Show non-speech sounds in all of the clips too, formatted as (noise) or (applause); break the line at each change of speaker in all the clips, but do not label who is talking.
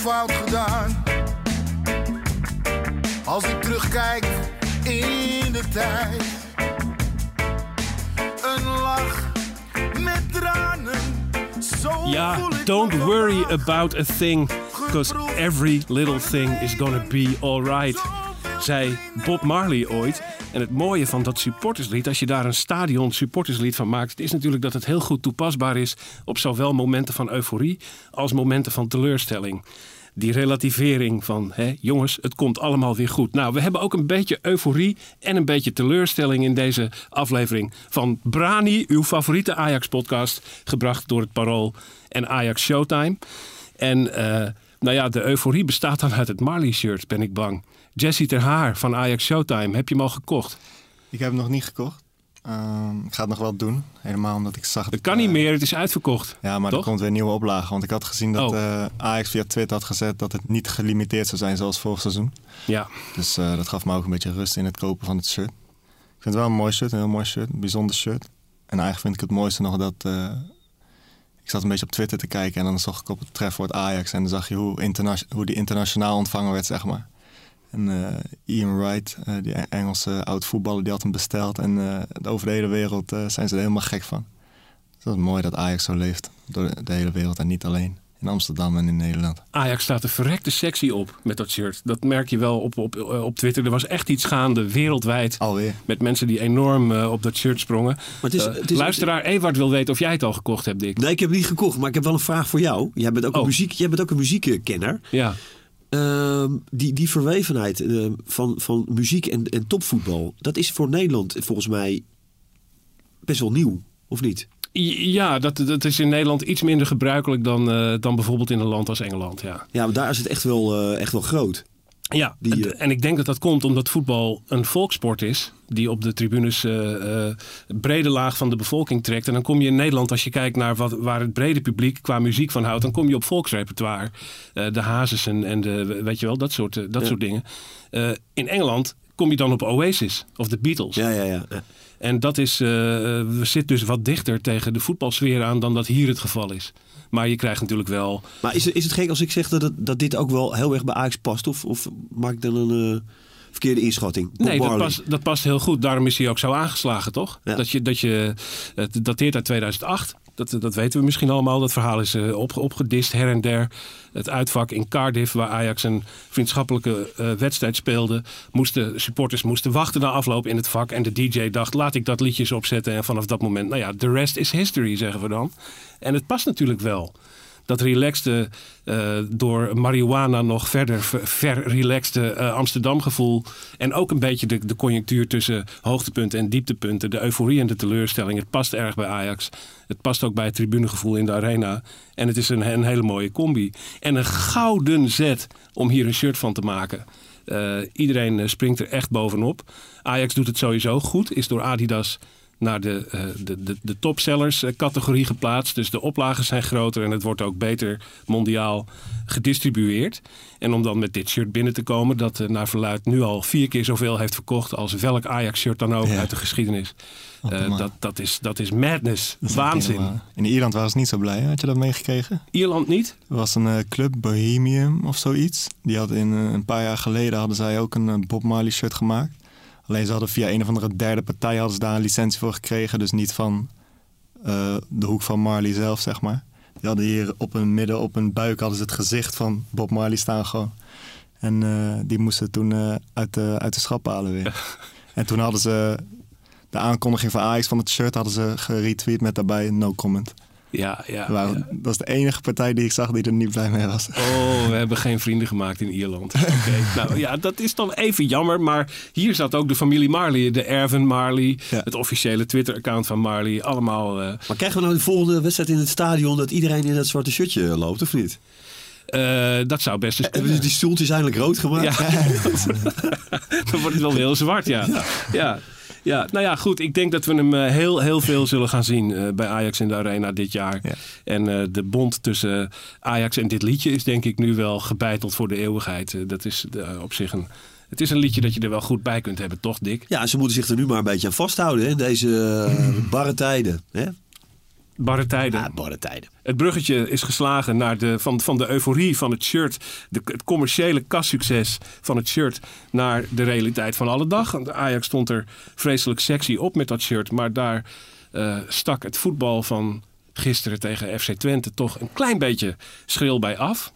fout gedaan. Als ik terugkijk in de tijd, een lach met tranen. Zo
Ja, don't worry about a thing, because every little thing is gonna be alright. Zei Bob Marley ooit. En het mooie van dat supporterslied, als je daar een stadion supporterslied van maakt, is natuurlijk dat het heel goed toepasbaar is op zowel momenten van euforie als momenten van teleurstelling. Die relativering van, hè, jongens, het komt allemaal weer goed. Nou, we hebben ook een beetje euforie en een beetje teleurstelling in deze aflevering van Brani, uw favoriete Ajax-podcast, gebracht door het Parool en Ajax Showtime. En eh, nou ja, de euforie bestaat dan uit het Marley-shirt, ben ik bang. Jesse Ter Haar van Ajax Showtime, heb je hem al gekocht?
Ik heb hem nog niet gekocht. Ehm, ik ga het nog wel doen. Helemaal omdat ik zag...
Dat kan niet meer, het is uitverkocht.
Ja, maar
Toch?
er komt weer een nieuwe oplage. Want ik had gezien dat
Oh.
eh, Ajax via Twitter had gezet dat het niet gelimiteerd zou zijn zoals vorig seizoen.
Ja,
Dus eh, dat gaf me ook een beetje rust in het kopen van het shirt. Ik vind het wel een mooi shirt, een heel mooi shirt, een bijzonder shirt. En eigenlijk vind ik het mooiste nog dat... eh, ik zat een beetje op Twitter te kijken en dan zag ik op het trefwoord Ajax. En dan zag je hoe, interna- hoe die internationaal ontvangen werd, zeg maar. En eh, Ian Wright, eh, die Engelse oud-voetballer, die had hem besteld. En eh, over de hele wereld eh, zijn ze er helemaal gek van. Dus dat is mooi dat Ajax zo leeft. Door de hele wereld en niet alleen in Amsterdam en in Nederland.
Ajax staat er verrekte sexy op met dat shirt. Dat merk je wel op, op, op Twitter. Er was echt iets gaande wereldwijd.
Alweer.
Met mensen die enorm op dat shirt sprongen.
Maar het is- het is-
luisteraar Ewart wil weten of jij het al gekocht hebt, Dick.
Nee, ik heb het niet gekocht, maar ik heb wel een vraag voor jou. Jij bent ook,
Oh.
een, muziek, jij bent ook een muziekkenner.
Ja.
Ehm, die, die verwevenheid eh, van, van muziek en, en topvoetbal, dat is voor Nederland volgens mij best wel nieuw, of niet?
Ja, dat, dat is in Nederland iets minder gebruikelijk dan, eh, dan bijvoorbeeld in een land als Engeland. Ja,
Ja, maar daar is het echt wel, eh, echt wel groot.
ja
Die, eh,
en ik denk dat dat komt omdat voetbal een volkssport is. Die op de tribunes eh, eh, brede laag van de bevolking trekt. En dan kom je in Nederland, als je kijkt naar wat, waar het brede publiek qua muziek van houdt. Dan kom je op volksrepertoire. Eh, de Hazes en, en de, weet je wel, dat soort, dat
Ja.
soort dingen. In Engeland kom je dan op Oasis of de Beatles.
Ja, ja, ja.
En dat is, we zitten dus wat dichter tegen de voetbalsfeer aan dan dat hier het geval is. Maar je krijgt natuurlijk wel.
Maar is het, is het gek als ik zeg dat, het, dat dit ook wel heel erg bij Ajax past? Of, of maak ik dan een verkeerde inschatting? Bob
nee, dat past, dat past heel goed. Daarom is hij ook zo aangeslagen, toch?
Ja.
Dat je, dat je, het dateert uit 2008. Dat, dat weten we misschien allemaal. Dat verhaal is eh, op, opgedist her en der. Het uitvak in Cardiff, waar Ajax een vriendschappelijke eh, wedstrijd speelde. Moesten, supporters moesten wachten na afloop in het vak. En de DJ dacht, laat ik dat liedjes opzetten. En vanaf dat moment, nou ja, the rest is history, zeggen we dan. En het past natuurlijk wel. Dat relaxte, eh, door marihuana nog verder ver- verrelaxte eh, Amsterdam gevoel. En ook een beetje de, de conjunctuur tussen hoogtepunten en dieptepunten. De euforie en de teleurstelling. Het past erg bij Ajax. Het past ook bij het tribunegevoel in de arena. En het is een, een hele mooie combi. En een gouden zet om hier een shirt van te maken. Eh, iedereen springt er echt bovenop. Ajax doet het sowieso goed. Is door Adidas naar de, eh, de, de, de topsellers eh, categorie geplaatst. Dus de oplagen zijn groter en het wordt ook beter mondiaal gedistribueerd. En om dan met dit shirt binnen te komen, dat eh, naar verluid nu al vier keer zoveel heeft verkocht als welk Ajax-shirt dan ook
Ja.
uit de geschiedenis. Dat, dat, is, dat is madness.
Dat is
Waanzin.
In Ierland waren ze niet zo blij. Had je dat meegekregen?
Ierland niet?
Er was een club, Bohemian of zoiets. Die had in, een paar jaar geleden hadden zij ook een Bob Marley shirt gemaakt. Alleen ze hadden via een of andere derde partij hadden ze daar een licentie voor gekregen. Dus niet van eh, de hoek van Marley zelf, zeg maar. Die hadden hier op hun midden, op hun buik hadden ze het gezicht van Bob Marley staan gewoon. En eh, die moesten toen eh, uit, de, uit de schap halen weer. (laughs) en toen hadden ze de aankondiging van Ajax van het shirt hadden ze geretweet met daarbij no comment.
Ja, ja. Ja.
Dat is de enige partij die ik zag die er niet blij mee was.
Oh, we hebben geen vrienden gemaakt in Ierland. (laughs) Oké, nou ja, dat is dan even jammer. Maar hier zat ook de familie Marley, de Erven Marley,
Ja.
het officiële Twitter-account van Marley. Allemaal. eh,
Maar krijgen we nou de volgende wedstrijd in het stadion dat iedereen in dat zwarte shirtje loopt, of niet?
eh, dat zou best eens
Hebben
kunnen.
ze die stoeltjes eindelijk rood gemaakt?
Ja. (laughs) (laughs) dan wordt het wel heel zwart, ja. ja. Ja. nou ja, goed. Ik denk dat we hem eh, heel, heel veel zullen gaan zien eh, bij Ajax in de Arena dit jaar.
Ja.
En eh, de bond tussen Ajax en dit liedje is denk ik nu wel gebeiteld voor de eeuwigheid. Dat is op zich een... Het is een liedje dat je er wel goed bij kunt hebben, toch Dick?
Ja, ze moeten zich er nu maar een beetje aan vasthouden hè, in deze (clears throat) barre tijden. Hè?
Barre tijden.
Ja, barre tijden.
Het bruggetje is geslagen naar de, van, van de euforie van het shirt, de, het commerciële kassucces van het shirt, naar de realiteit van alle dag. Want Ajax stond er vreselijk sexy op met dat shirt, maar daar eh, stak het voetbal van gisteren tegen FC Twente toch een klein beetje schril bij af.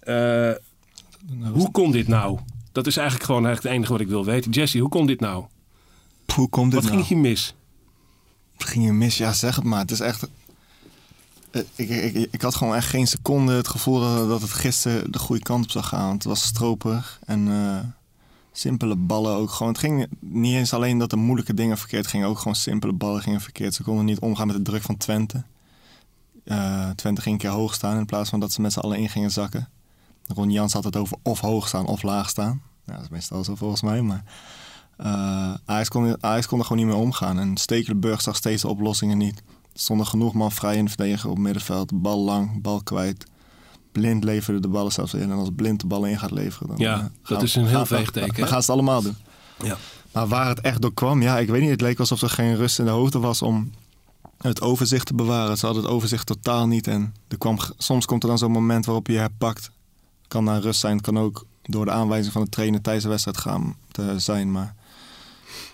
Eh, hoe kon dit nou? Dat is eigenlijk gewoon eigenlijk het enige wat ik wil weten. Jesse, hoe kon dit nou?
Hoe komt dit
Wat
nou?
ging hier mis?
Wat ging je mis? Ja, zeg het maar. Het is echt... Eh, Ik, ik, ik, had gewoon echt geen seconde het gevoel dat, het gisteren de goede kant op zou gaan. Het was stroperig en eh, simpele ballen ook gewoon. Het ging niet eens alleen dat de moeilijke dingen verkeerd gingen. Ook gewoon simpele ballen gingen verkeerd. Ze konden niet omgaan met de druk van Twente. Eh, Twente ging een keer hoog staan in plaats van dat ze met z'n allen in gingen zakken. Ron Jans had het over of hoog staan of laag staan. Ja, dat is meestal zo volgens mij, maar... eh Ajax, kon, Ajax kon er gewoon niet mee omgaan. En Stekelenburg zag steeds de oplossingen niet. Stonden genoeg man vrij in de verdediger op middenveld. Bal lang, bal kwijt. Blind leverde de ballen zelfs in. En als Blind de ballen in gaat leveren... Dan,
Ja,
eh,
dat is een heel veeg teken,
Dan, gaan ze het allemaal doen.
Ja.
Maar waar het echt door kwam, ja, ik weet niet. Het leek alsof er geen rust in de hoofden was om het overzicht te bewaren. Ze hadden het overzicht totaal niet. En er kwam, soms komt er dan zo'n moment waarop je je herpakt. Kan naar rust zijn, kan ook door de aanwijzing van de trainer tijdens de wedstrijd gaan te zijn. Maar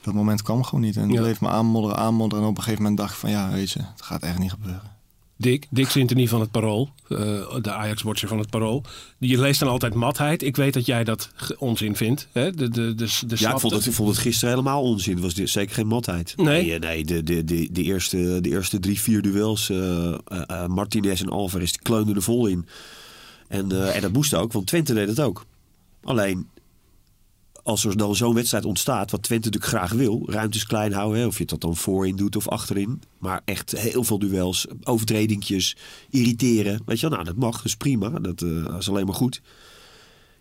dat moment kwam gewoon niet. En
Ja.
het bleef me aanmodderen, aanmodderen. En op een gegeven moment dacht ik van ja, weet je, het gaat echt niet gebeuren.
Dick, Dick Sintony van het Parool, eh, de Ajax-watcher van het Parool. Je leest dan altijd matheid. Ik weet dat jij dat onzin vindt. Hè? De, de, de, de
Ja, ik vond, het, ik vond het gisteren helemaal onzin. Het was dit- zeker geen matheid.
Nee?
Nee, nee de, de, de, de, eerste, de eerste drie, vier duels. eh, eh, eh, Martinez en Alvarez die kleunden er vol in. En, eh, en dat moest ook, want Twente deed het ook. Alleen, als er dan zo'n wedstrijd ontstaat, wat Twente natuurlijk graag wil, ruimtes klein houden, hè, of je dat dan voorin doet of achterin, maar echt heel veel duels, overtredingjes, irriteren, weet je wel, nou dat mag, dat is prima, dat eh, is alleen maar goed.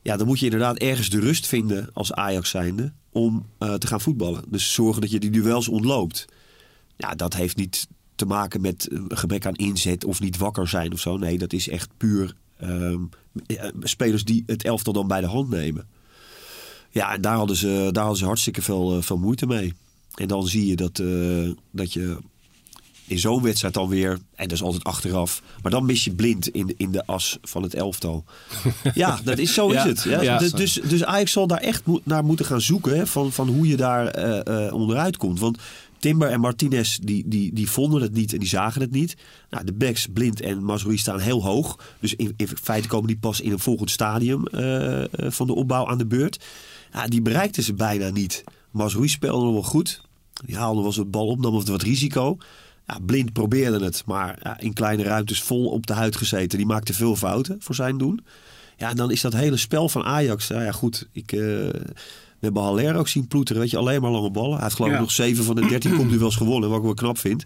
Ja, dan moet je inderdaad ergens de rust vinden als Ajax zijnde om eh, te gaan voetballen. Dus zorgen dat je die duels ontloopt. Ja, dat heeft niet te maken met een gebrek aan inzet of niet wakker zijn of zo. Nee, dat is echt puur ehm, eh, spelers die het elftal dan bij de hand nemen. Ja, en daar hadden ze, daar hadden ze hartstikke veel, eh, veel moeite mee. En dan zie je dat, eh, dat je in zo'n wedstrijd dan weer, en dat is altijd achteraf, maar dan mis je blind in, in de as van het elftal. (laughs) Ja, dat is, zo
Ja,
is het. Ja.
ja.
dus, dus, dus Ajax zal daar echt naar moeten gaan zoeken, hè, van, van hoe je daar eh, onderuit komt. Want Timber en Martinez, die, die, die vonden het niet en die zagen het niet. Nou, de backs, Blind en Mazraoui staan heel hoog. Dus in, in feite komen die pas in een volgend stadium van de opbouw aan de beurt. Ja, die bereikten ze bijna niet. Mazraoui speelde nog wel goed. Die haalde wel eens het bal op, nam wat risico. Ja, Blind probeerde het, maar ja, in kleine ruimtes vol op de huid gezeten. Die maakte veel fouten voor zijn doen. Ja, en dan is dat hele spel van Ajax. Nou ja, goed, ik, eh, we hebben Haller ook zien ploeteren. Weet je, alleen maar lange ballen. Hij heeft geloof ik
Ja.
nog 7 van de 13 kopduels gewonnen, wat ik wel knap vind.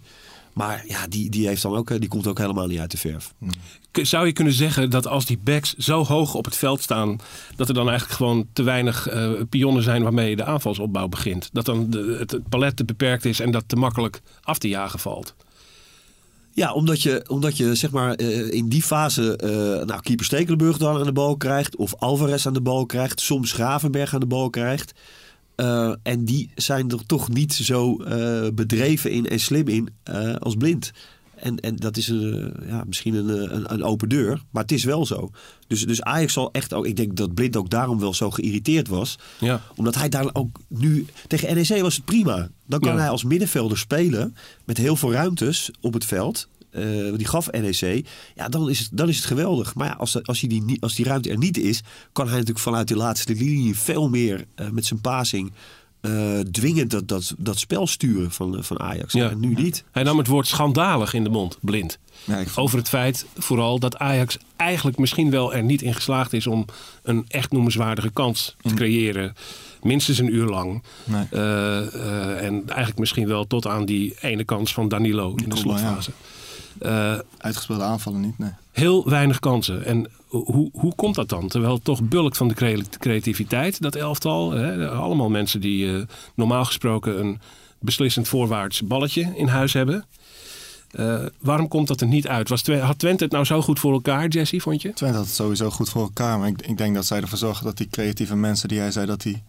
Maar ja, die, die, heeft dan ook, eh, die komt ook helemaal niet uit de verf.
K- Zou je kunnen zeggen dat als die backs zo hoog op het veld staan, dat er dan eigenlijk gewoon te weinig eh, pionnen zijn waarmee de aanvalsopbouw begint? Dat dan de, het, het palet te beperkt is en dat te makkelijk af te jagen valt?
Ja, omdat je, omdat je zeg maar eh, in die fase eh nou, keeper Stekelenburg dan aan de bal krijgt. Of Alvarez aan de bal krijgt. Soms Gravenberg aan de bal krijgt. Eh, en die zijn er toch niet zo eh, bedreven in en slim in eh, als blind. En, en dat is een, ja, misschien een, een, een open deur, maar het is wel zo. Dus, dus Ajax zal echt ook, ik denk dat Blind ook daarom wel zo geïrriteerd was.
Ja.
Omdat hij daar ook nu, tegen NEC was het prima. Dan kan
Ja.
hij als middenvelder spelen met heel veel ruimtes op het veld. Eh, die gaf NEC. Ja, dan is het, dan is het geweldig. Maar ja, als, als, hij die, niet- als die ruimte er niet is, kan hij natuurlijk vanuit de laatste linie veel meer eh, met zijn passing eh, dwingend dat, dat, dat spel sturen van, van Ajax.
Ja.
En nu niet.
Hij nam het woord schandalig in de mond, blind.
Ja, ik vond-
Over het feit vooral dat Ajax eigenlijk misschien wel er niet in geslaagd is om een echt noemenswaardige kans te creëren. Minstens een uur lang.
Nee.
Eh, eh, en eigenlijk misschien wel tot aan die ene kans van Danilo in de
ja.
Eh,
Uitgespeelde aanvallen niet, nee.
heel weinig kansen. En hoe, hoe komt dat dan? Terwijl het toch bulkt van de cre- creativiteit, dat elftal. Hè? Allemaal mensen die eh, normaal gesproken een beslissend voorwaarts balletje in huis hebben. Eh, waarom komt dat er niet uit? Was Twe- had Twente het nou zo goed voor elkaar, Jesse, vond je?
Twente had het sowieso goed voor elkaar. Maar ik, ik denk dat zij ervoor zorgen dat die creatieve mensen die jij zei... dat die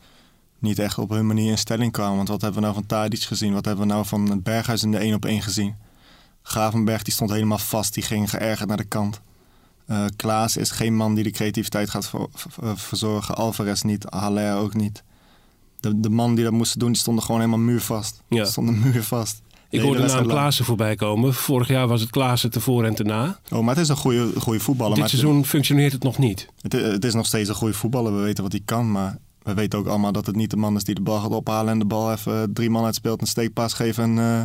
niet echt op hun manier in stelling kwamen. Want wat hebben we nou van Tadic gezien? Wat hebben we nou van Berghuis in de 1 op 1 gezien? Gravenberg die stond helemaal vast, die ging geërgerd naar de kant. Eh Klaas is geen man die de creativiteit gaat ver- ver- verzorgen. Alvarez niet, Haller ook niet. De, de man die dat moesten doen, die stonden gewoon helemaal muurvast.
Ja.
Stonden muurvast.
Ik hoorde de naam. Klaassen voorbij komen. Vorig jaar was het Klaassen tevoren en te na.
Oh, maar het is een goede, goede voetballer.
Dit
maar het-
seizoen functioneert het nog niet.
Het, het is nog steeds een goede voetballer. We weten wat hij kan. Maar we weten ook allemaal dat het niet de man is die de bal gaat ophalen en de bal even drie man uitspeelt, een steekpaas geeft en eh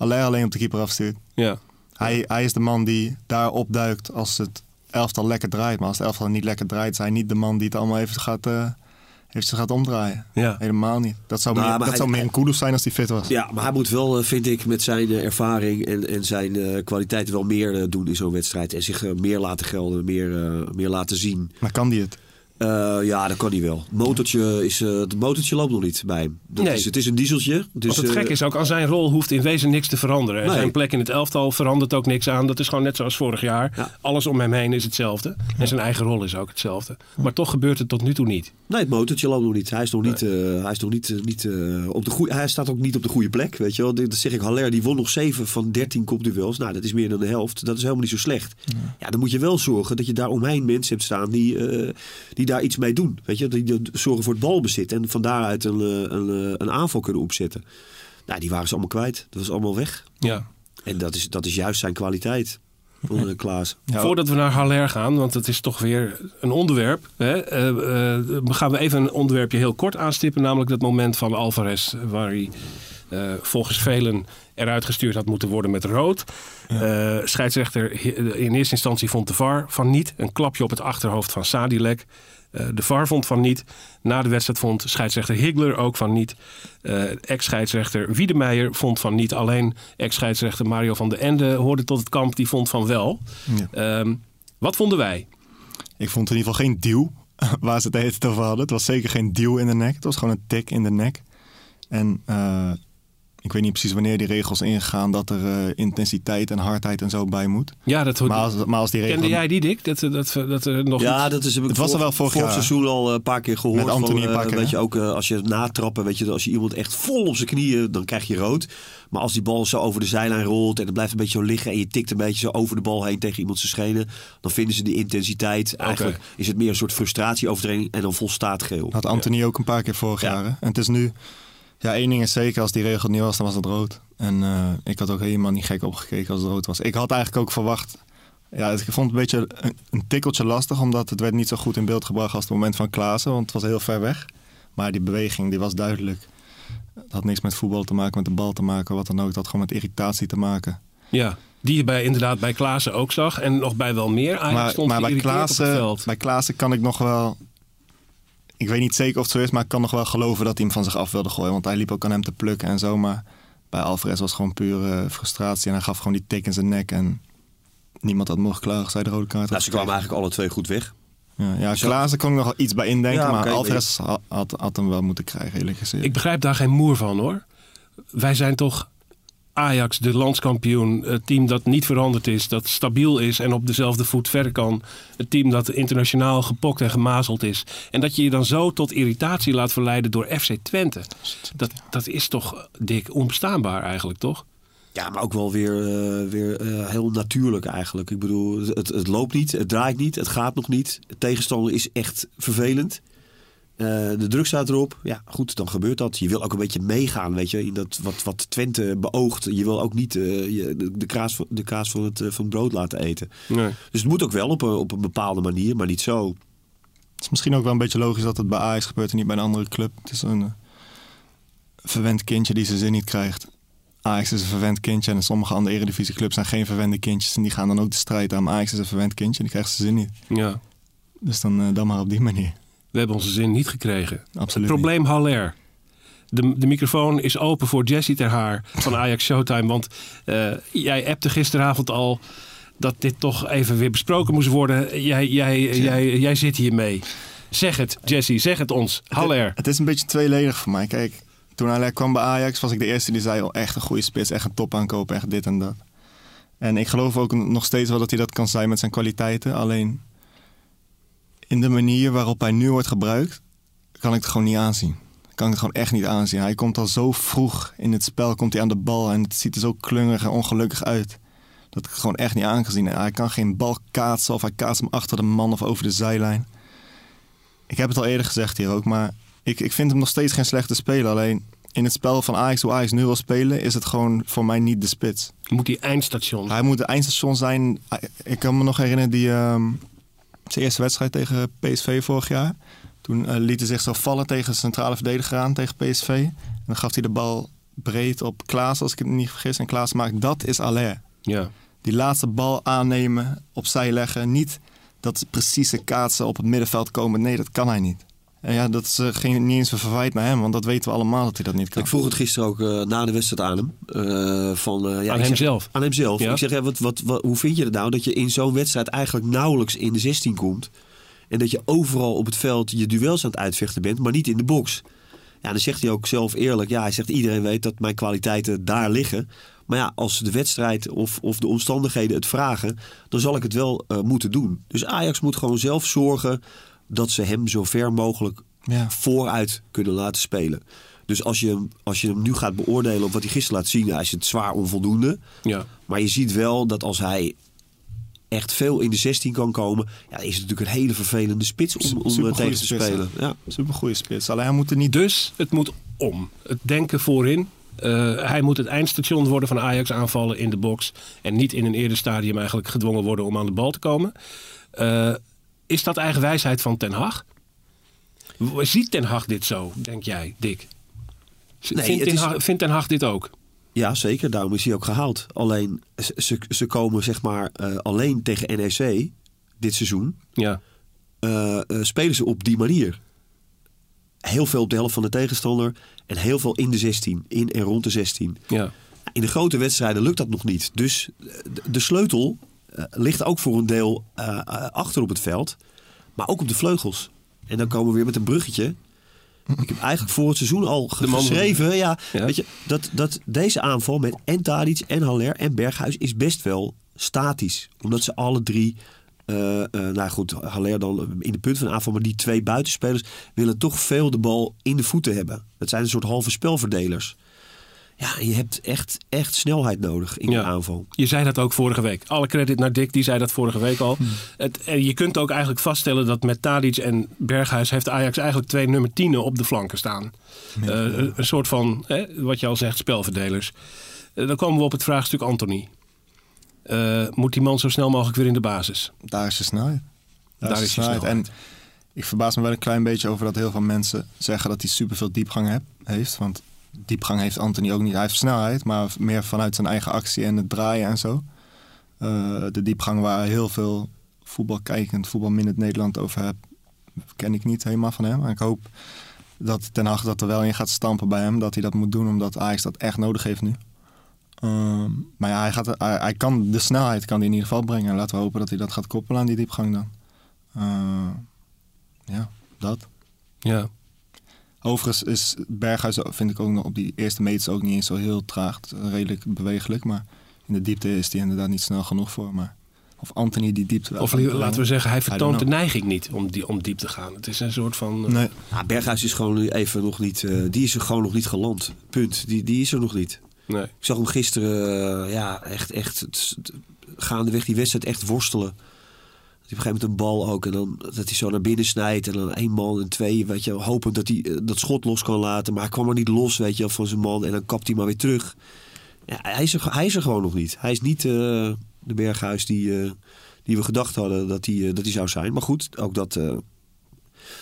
alleen alleen op de keeper afstuurt.
Ja.
Hij, hij is de man die daar opduikt als het elftal lekker draait. Maar als het elftal niet lekker draait, is hij niet de man die het allemaal even gaat, eh, even gaat omdraaien.
Ja.
Helemaal niet. Dat zou
Nou,
meer,
maar
dat
hij-
zou meer een Kudus zijn als hij fit was.
Ja, maar hij moet wel, eh, vind ik, met zijn eh, ervaring en, en zijn eh, kwaliteiten wel meer doen in zo'n wedstrijd. En zich meer laten gelden, meer, eh, meer laten zien.
Maar kan die het?
Eh, ja, dat kan hij wel. Motortje, is, eh, het motortje loopt nog niet bij hem. Dat
Nee.
is, het is een dieseltje. Dus,
het
eh,
gek is ook, aan zijn rol hoeft in wezen niks te veranderen. En
Nee.
zijn plek in het elftal verandert ook niks aan. Dat is gewoon net zoals vorig jaar.
Ja.
Alles om hem heen is hetzelfde. En zijn eigen rol is ook hetzelfde. Maar toch gebeurt het tot nu toe niet.
Nee, het motortje loopt nog niet. Hij is nog niet, eh, hij is nog niet, eh, niet eh, op de goede. Hij staat ook niet op de goede plek. Weet je wel? Dat zeg ik. Haller die won nog 7 van 13 kopduels. Nou, dat is meer dan de helft. Dat is helemaal niet zo slecht. Ja, dan moet je wel zorgen dat je daar omheen mensen hebt staan die, eh, die daar iets mee doen. Weet je, die, zorgen voor het balbezit en van daaruit een, eh, een, eh, een aanval kunnen opzetten. Nou, die waren ze allemaal kwijt. Dat was allemaal weg.
Ja.
En dat is, dat is juist zijn kwaliteit. Klaas.
Ja,
Voordat we naar Haller gaan, want dat is toch weer een onderwerp. Hè, eh, gaan we even een onderwerpje heel kort aanstippen. Namelijk dat moment van Alvarez, waar hij eh, volgens velen eruit gestuurd had moeten worden met rood. Eh, scheidsrechter in eerste instantie vond de VAR van niet. Een klapje op het achterhoofd van Sadilek. Eh, de VAR vond van niet. Na de wedstrijd vond scheidsrechter Higler ook van niet. Eh, ex-scheidsrechter Wiedemeijer vond van niet. Alleen ex-scheidsrechter Mario van den Ende hoorde tot het kamp. Die vond van wel.
Ja.
Ehm, wat vonden wij?
Ik vond in ieder geval geen duw (laughs) waar ze het over hadden. Het was zeker geen duw in de nek. Het was gewoon een tik in de nek. En ik weet niet precies wanneer die regels ingaan dat er eh, intensiteit en hardheid en zo bij moet.
Ja, dat
Maar als, maar als die regels...
Kende jij die, Dick? Dat, dat, dat, dat er nog
Ja,
iets-
dat is, heb ik
Het was er
voor-
wel vorig
seizoen al eh, een paar keer gehoord.
Met Anthony
van,
een paar
eh,
keer,
weet je, ook eh, als je natrappen, weet je, als je iemand echt vol op zijn knieën, dan krijg je rood. Maar als die bal zo over de zijlijn rolt en het blijft een beetje zo liggen en je tikt een beetje zo over de bal heen tegen iemand zijn schenen, dan vinden ze die intensiteit. Eigenlijk is het meer een soort frustratieovertreding en dan volstaat geel.
Had Anthony ook een paar keer vorig
Ja.
jaar. hè? En het is nu... Ja, één ding is zeker. Als die regel niet was, dan was het rood. En eh, ik had ook helemaal niet gek opgekeken als het rood was. Ik had eigenlijk ook verwacht... Ja, ik vond het een beetje een, een tikkeltje lastig. Omdat het werd niet zo goed in beeld gebracht als het moment van Klaassen. Want het was heel ver weg. Maar die beweging, die was duidelijk. Het had niks met voetbal te maken, met de bal te maken. Wat dan ook. Het had gewoon met irritatie te maken.
Ja, die je bij, inderdaad bij Klaassen ook zag. En nog bij wel meer. Ajax
maar
stond
maar bij, Klaassen, bij Klaassen kan ik nog wel... Ik weet niet zeker of het zo is, maar ik kan nog wel geloven dat hij hem van zich af wilde gooien. Want hij liep ook aan hem te plukken en zo. Maar bij Alvarez was het gewoon pure frustratie. En hij gaf gewoon die tik in zijn nek. En niemand had mogen klagen, zei de rode kaart.
Nou, ze kwamen eigenlijk alle twee goed weg.
Ja, ja. Klaassen kon ik nog wel iets bij indenken.
Ja,
maar
oké,
Alvarez had, had, had hem wel moeten krijgen, eerlijk gezegd.
Ik begrijp daar geen moer van hoor. Wij zijn toch Ajax, de landskampioen. Het team dat niet veranderd is, dat stabiel is en op dezelfde voet verder kan. Het team dat internationaal gepokt en gemazeld is. En dat je je dan zo tot irritatie laat verleiden door FC Twente. Dat, dat is toch, dik onbestaanbaar eigenlijk, toch?
Ja, maar ook wel weer, eh, weer eh, heel natuurlijk eigenlijk. Ik bedoel, het, het loopt niet, het draait niet, het gaat nog niet. De tegenstander is echt vervelend. Eh, de druk staat erop. Ja, goed, dan gebeurt dat. Je wil ook een beetje meegaan, weet je, in dat wat, wat Twente beoogt. Je wil ook niet eh, je, de, de kaas, van- de kaas van, het, eh, van het brood laten eten.
Nee.
Dus het moet ook wel op een, op een bepaalde manier, maar niet zo.
Het is misschien ook wel een beetje logisch dat het bij Ajax gebeurt en niet bij een andere club. Het is een verwend kindje die zijn zin niet krijgt. Ajax is een verwend kindje en sommige andere eredivisieclubs zijn geen verwende kindjes. En die gaan dan ook de strijd aan. Maar Ajax is een verwend kindje en die krijgt zijn zin niet.
Ja,
Dus dan, dan maar op die manier.
We hebben onze zin niet gekregen.
Absoluut
Probleem Haller. De, de microfoon is open voor Jessie ter Haar van Ajax Showtime. Want eh, jij appte gisteravond al dat dit toch even weer besproken moest worden. Jij, jij, jij, jij zit hier mee. Zeg het, Jessie, zeg het ons. Haller.
Het is een beetje tweeledig voor mij. Kijk, toen Haller kwam bij Ajax was ik de eerste die zei... Oh, echt een goede spits, echt een top aankopen, echt dit en dat. En ik geloof ook nog steeds wel dat hij dat kan zijn met zijn kwaliteiten. Alleen in de manier waarop hij nu wordt gebruikt... kan ik het gewoon niet aanzien. Kan ik het gewoon echt niet aanzien. Hij komt al zo vroeg in het spel, komt hij aan de bal... en het ziet er zo klungig en ongelukkig uit. Dat heb ik gewoon echt niet aangezien. Hij kan geen bal kaatsen of hij kaatst hem achter de man of over de zijlijn. Ik heb het al eerder gezegd hier ook, maar ik, ik vind hem nog steeds geen slechte speler. Alleen in het spel van Ajax, hoe Ajax nu wil spelen, is het gewoon voor mij niet de spits.
Moet die eindstation.
Hij moet de eindstation zijn. Ik kan me nog herinneren die ehm, zijn eerste wedstrijd tegen PSV vorig jaar. Toen eh, liet hij zich zo vallen tegen de centrale verdediger aan tegen PSV. En dan gaf hij de bal breed op Klaas, als ik het niet vergis. En Klaas maakt dat is Allaire.
Ja.
Die laatste bal aannemen, opzij leggen. Niet dat precieze kaatsen op het middenveld komen. Nee, dat kan hij niet. En ja, dat is eh, geen, niet eens een verwijt naar hem, want dat weten we allemaal dat hij dat niet kan.
Ik vroeg het gisteren ook eh, na de wedstrijd aan hem. eh, van, eh, ja,
Aan hemzelf?
Aan hemzelf.
Ja.
Ik zeg, ja, wat, wat, wat, hoe vind je het nou dat je in zo'n wedstrijd eigenlijk nauwelijks in de 16 komt? En dat je overal op het veld je duels aan het uitvechten bent, maar niet in de box. Ja, dan zegt hij ook zelf eerlijk. Ja, hij zegt iedereen weet dat mijn kwaliteiten daar liggen. Maar ja, als de wedstrijd of, of de omstandigheden het vragen, dan zal ik het wel eh, moeten doen. Dus Ajax moet gewoon zelf zorgen dat ze hem zo ver mogelijk
Ja.
vooruit kunnen laten spelen. Dus als je, hem, als je hem nu gaat beoordelen op wat hij gisteren laat zien, hij is het zwaar onvoldoende.
Ja.
Maar je ziet wel dat als hij echt veel in de 16 kan komen, ja, is het natuurlijk een hele vervelende spits om, om eh, tegen te
spits,
spelen. Ja.
Super goede spits. Alleen hij moet er niet.
Dus het moet om. Het denken voorin. Eh, hij moet het eindstation worden van Ajax aanvallen in de box. En niet in een eerder stadium eigenlijk gedwongen worden om aan de bal te komen. Eh, is dat eigen wijsheid van Ten Hag? Ziet Ten Hag dit zo, denk jij, Dick?
Nee,
vindt, Ten
is-
Hag, vindt Ten Hag dit ook?
ja, zeker. Daarom is hij ook gehaald. Alleen ze- komen zeg maar eh, alleen tegen NEC dit seizoen.
Ja.
eh, eh, spelen ze op die manier. Heel veel op de helft van de tegenstander en heel veel in de 16, in en rond de 16.
ja.
In de grote wedstrijden lukt dat nog niet. Dus de sleutel eh, ligt ook voor een deel eh, eh, achter op het veld, maar ook op de vleugels. En dan komen we weer met een bruggetje. Ik heb eigenlijk voor het seizoen al geschreven ja,
Ja.
Weet je, dat, dat deze aanval met en Tadic en Haller en Berghuis is best wel statisch. Omdat ze alle drie, eh, nou goed, Haller dan in de punt van de aanval, maar die twee buitenspelers willen toch veel de bal in de voeten hebben. Dat zijn een soort halve spelverdelers. Ja, je hebt echt, echt snelheid nodig in
Ja.
de aanval.
Je zei dat ook vorige week. Alle credit naar Dick, die zei dat vorige week al. Het, en je kunt ook eigenlijk vaststellen dat met Tadic en Berghuis... heeft Ajax eigenlijk twee nummer tienen op de flanken staan. Eh, een, een soort van, hè, wat je al zegt, spelverdelers. Eh, dan komen we op het vraagstuk Anthony. Eh, moet die man zo snel mogelijk weer in de basis?
Daar is je snelheid. Daar,
Daar
is je snelheid. En ik verbaas me wel een klein beetje over dat heel veel mensen zeggen dat hij superveel diepgang heb- heeft. Want diepgang heeft Anthony ook niet. Hij heeft snelheid, maar meer vanuit zijn eigen actie en het draaien en zo. Eh, de diepgang waar heel veel voetbalkijkend, voetbalminute Nederland over heb, ken ik niet helemaal van hem. Ik hoop dat Ten Hag dat er wel in gaat stampen bij hem. Dat hij dat moet doen, omdat Ajax dat echt nodig heeft nu. Ehm, maar ja, hij, gaat, hij, hij kan de snelheid kan hij in ieder geval brengen. Laten we hopen dat hij dat gaat koppelen aan die diepgang dan. Eh, ja, dat.
Ja.
Overigens is Berghuis, vind ik ook nog op die eerste meters ook niet eens zo heel traag. Redelijk bewegelijk, maar in de diepte is hij inderdaad niet snel genoeg voor. Maar of Anthony die diepte wel
Of laten we zeggen, hij vertoont de neiging niet om, die, om diep te gaan. Het is een soort van... eh,
Nee,
Ja, Berghuis is gewoon nu even nog niet, eh, die is er gewoon nog niet geland. Punt. Die, die is er nog niet.
nee.
Ik zag hem gisteren, eh, ja, echt, echt het- gaandeweg die wedstrijd echt worstelen. Op een gegeven moment een bal ook en dan dat hij zo naar binnen snijdt en dan één man en twee, weet je, hopend dat hij eh, dat schot los kan laten, maar hij kwam er niet los, weet je, van zijn man en dan kapt hij maar weer terug. Ja, hij is er, hij is er gewoon nog niet. Hij is niet eh, de Berghuis die, eh, die we gedacht hadden dat hij, dat hij zou zijn. Maar goed, ook dat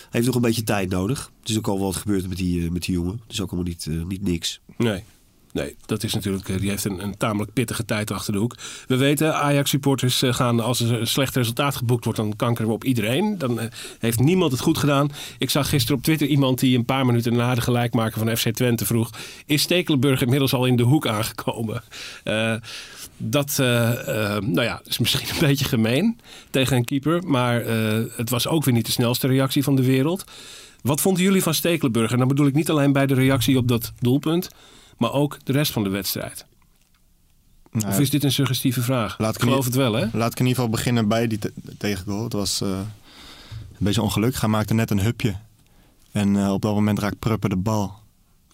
heeft nog een beetje tijd nodig. Het is ook al wat gebeurd met die, met die jongen. Het is ook allemaal niet, niet niks.
Nee. Nee, dat is natuurlijk, eh, die heeft een, een tamelijk pittige tijd achter de hoek. We weten, Ajax-supporters eh, gaan, als er een slecht resultaat geboekt wordt, dan kankeren we op iedereen. Dan eh, heeft niemand het goed gedaan. Ik zag gisteren op Twitter iemand die een paar minuten na de gelijkmaker van FC Twente vroeg: Is Stekelenburg inmiddels al in de hoek aangekomen? Dat nou ja, is misschien een (laughs) beetje gemeen tegen een keeper. Maar het was ook weer niet de snelste reactie van de wereld. Wat vonden jullie van Stekelenburg? En dan bedoel ik niet alleen bij de reactie op dat doelpunt, maar ook de rest van de wedstrijd.
nou
Of is dit een suggestieve vraag?
Laat
ik geloof het wel, hè?
laat ik in ieder geval beginnen bij die te- tegengoal. Het was eh, een beetje ongelukkig. Hij maakte net een hupje. En eh, op dat moment raakt Pruppen de bal.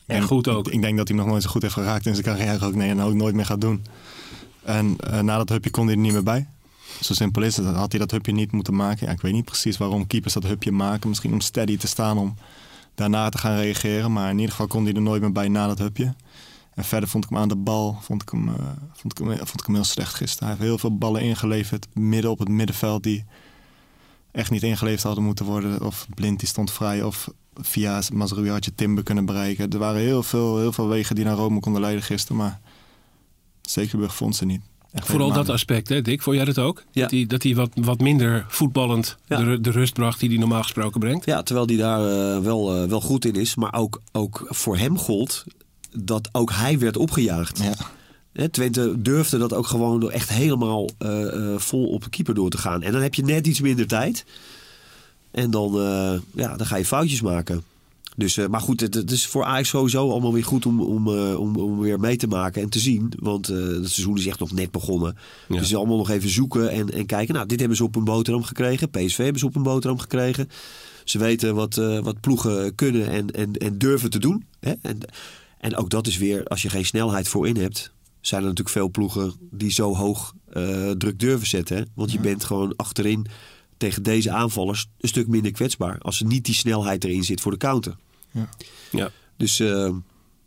En goed ook.
Ik, ik denk dat hij nog nooit zo goed heeft geraakt in zijn carrière ook. Nee, en ook nooit meer gaat doen. En eh, na dat hupje kon hij er niet meer bij. Zo simpel is het. Had hij dat hupje niet moeten maken. Ja, ik weet niet precies waarom keepers dat hupje maken. Misschien om steady te staan om daarna te gaan reageren. Maar in ieder geval kon hij er nooit meer bij na dat hupje. En verder vond ik hem aan de bal vond ik hem, eh, vond ik hem, vond ik hem heel slecht gisteren. Hij heeft heel veel ballen ingeleverd midden op het middenveld die echt niet ingeleverd hadden moeten worden. Of Blind die stond vrij of via Mazrui had je Timber kunnen bereiken. Er waren heel veel, heel veel wegen die naar Rome konden leiden gisteren. Maar Zekerburg vond ze niet. Echt
Vooral dat aspect, hè, Dick? Vond jij dat ook?
Ja.
Dat hij, dat hij wat, wat minder voetballend
Ja.
de, de rust bracht die hij normaal gesproken brengt?
Ja, terwijl hij daar eh, wel, eh, wel goed in is. Maar ook, ook voor hem gold dat ook hij werd opgejaagd.
Ja.
Hè, Twente durfde dat ook gewoon door echt helemaal eh, eh, vol op de keeper door te gaan. En dan heb je net iets minder tijd. En dan, eh, ja, dan ga je foutjes maken. Dus, eh, maar goed, het, het is voor Ajax sowieso allemaal weer goed om, om, eh, om, om weer mee te maken en te zien. Want eh, het seizoen is echt nog net begonnen.
Ja.
Dus allemaal nog even zoeken en, en kijken. Nou, dit hebben ze op een boterham gekregen. PSV hebben ze op een boterham gekregen. Ze weten wat, wat ploegen kunnen en, en, en durven te doen. Hè? En, en ook dat is weer, als je geen snelheid voorin hebt... zijn er natuurlijk veel ploegen die zo hoog druk durven zetten. Hè? Want je bent gewoon achterin tegen deze aanvallers een stuk minder kwetsbaar. Als er niet die snelheid erin zit voor de counter.
Ja.
Dus eh,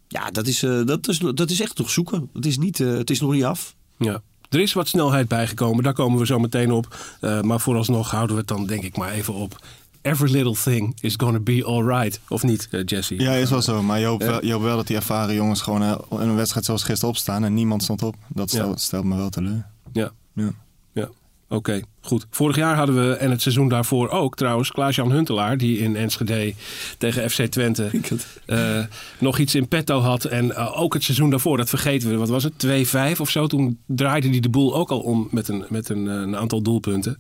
ja, dat is, eh, dat, is, dat is echt nog zoeken. Het is, niet, eh, het is nog niet af.
Ja. Er is wat snelheid bijgekomen, daar komen we zo meteen op. Eh, maar vooralsnog houden we het dan denk ik maar even op. Every little thing is gonna be alright. Of niet, Jesse?
Ja, is wel zo. Maar je hoopt, wel, je hoopt wel dat die ervaren jongens gewoon in een wedstrijd zoals gisteren opstaan en niemand stond op. Dat
Ja.
stelt, stelt me wel teleur.
Ja.
Ja.
Ja, oké, goed. Vorig jaar hadden we, en het seizoen daarvoor ook trouwens, Klaas-Jan Huntelaar... die in Enschede tegen FC Twente eh, nog iets in petto had. En eh, ook het seizoen daarvoor, dat vergeten we, wat was het, 2-5 of zo? Toen draaide hij de boel ook al om met een, met een, eh, een aantal doelpunten.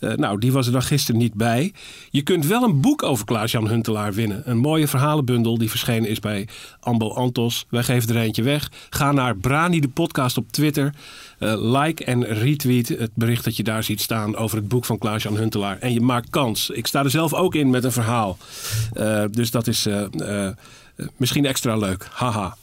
Nou, die was er dan gisteren niet bij. Je kunt wel een boek over Klaas-Jan Huntelaar winnen. Een mooie verhalenbundel die verschenen is bij Ambo Antos. Wij geven er eentje weg. Ga naar Brani de podcast op Twitter. Like en retweet het bericht dat je daar ziet staan over het boek van Klaas-Jan Huntelaar. En je maakt kans. Ik sta er zelf ook in met een verhaal. Eh, dus dat is eh, eh, misschien extra leuk. Haha.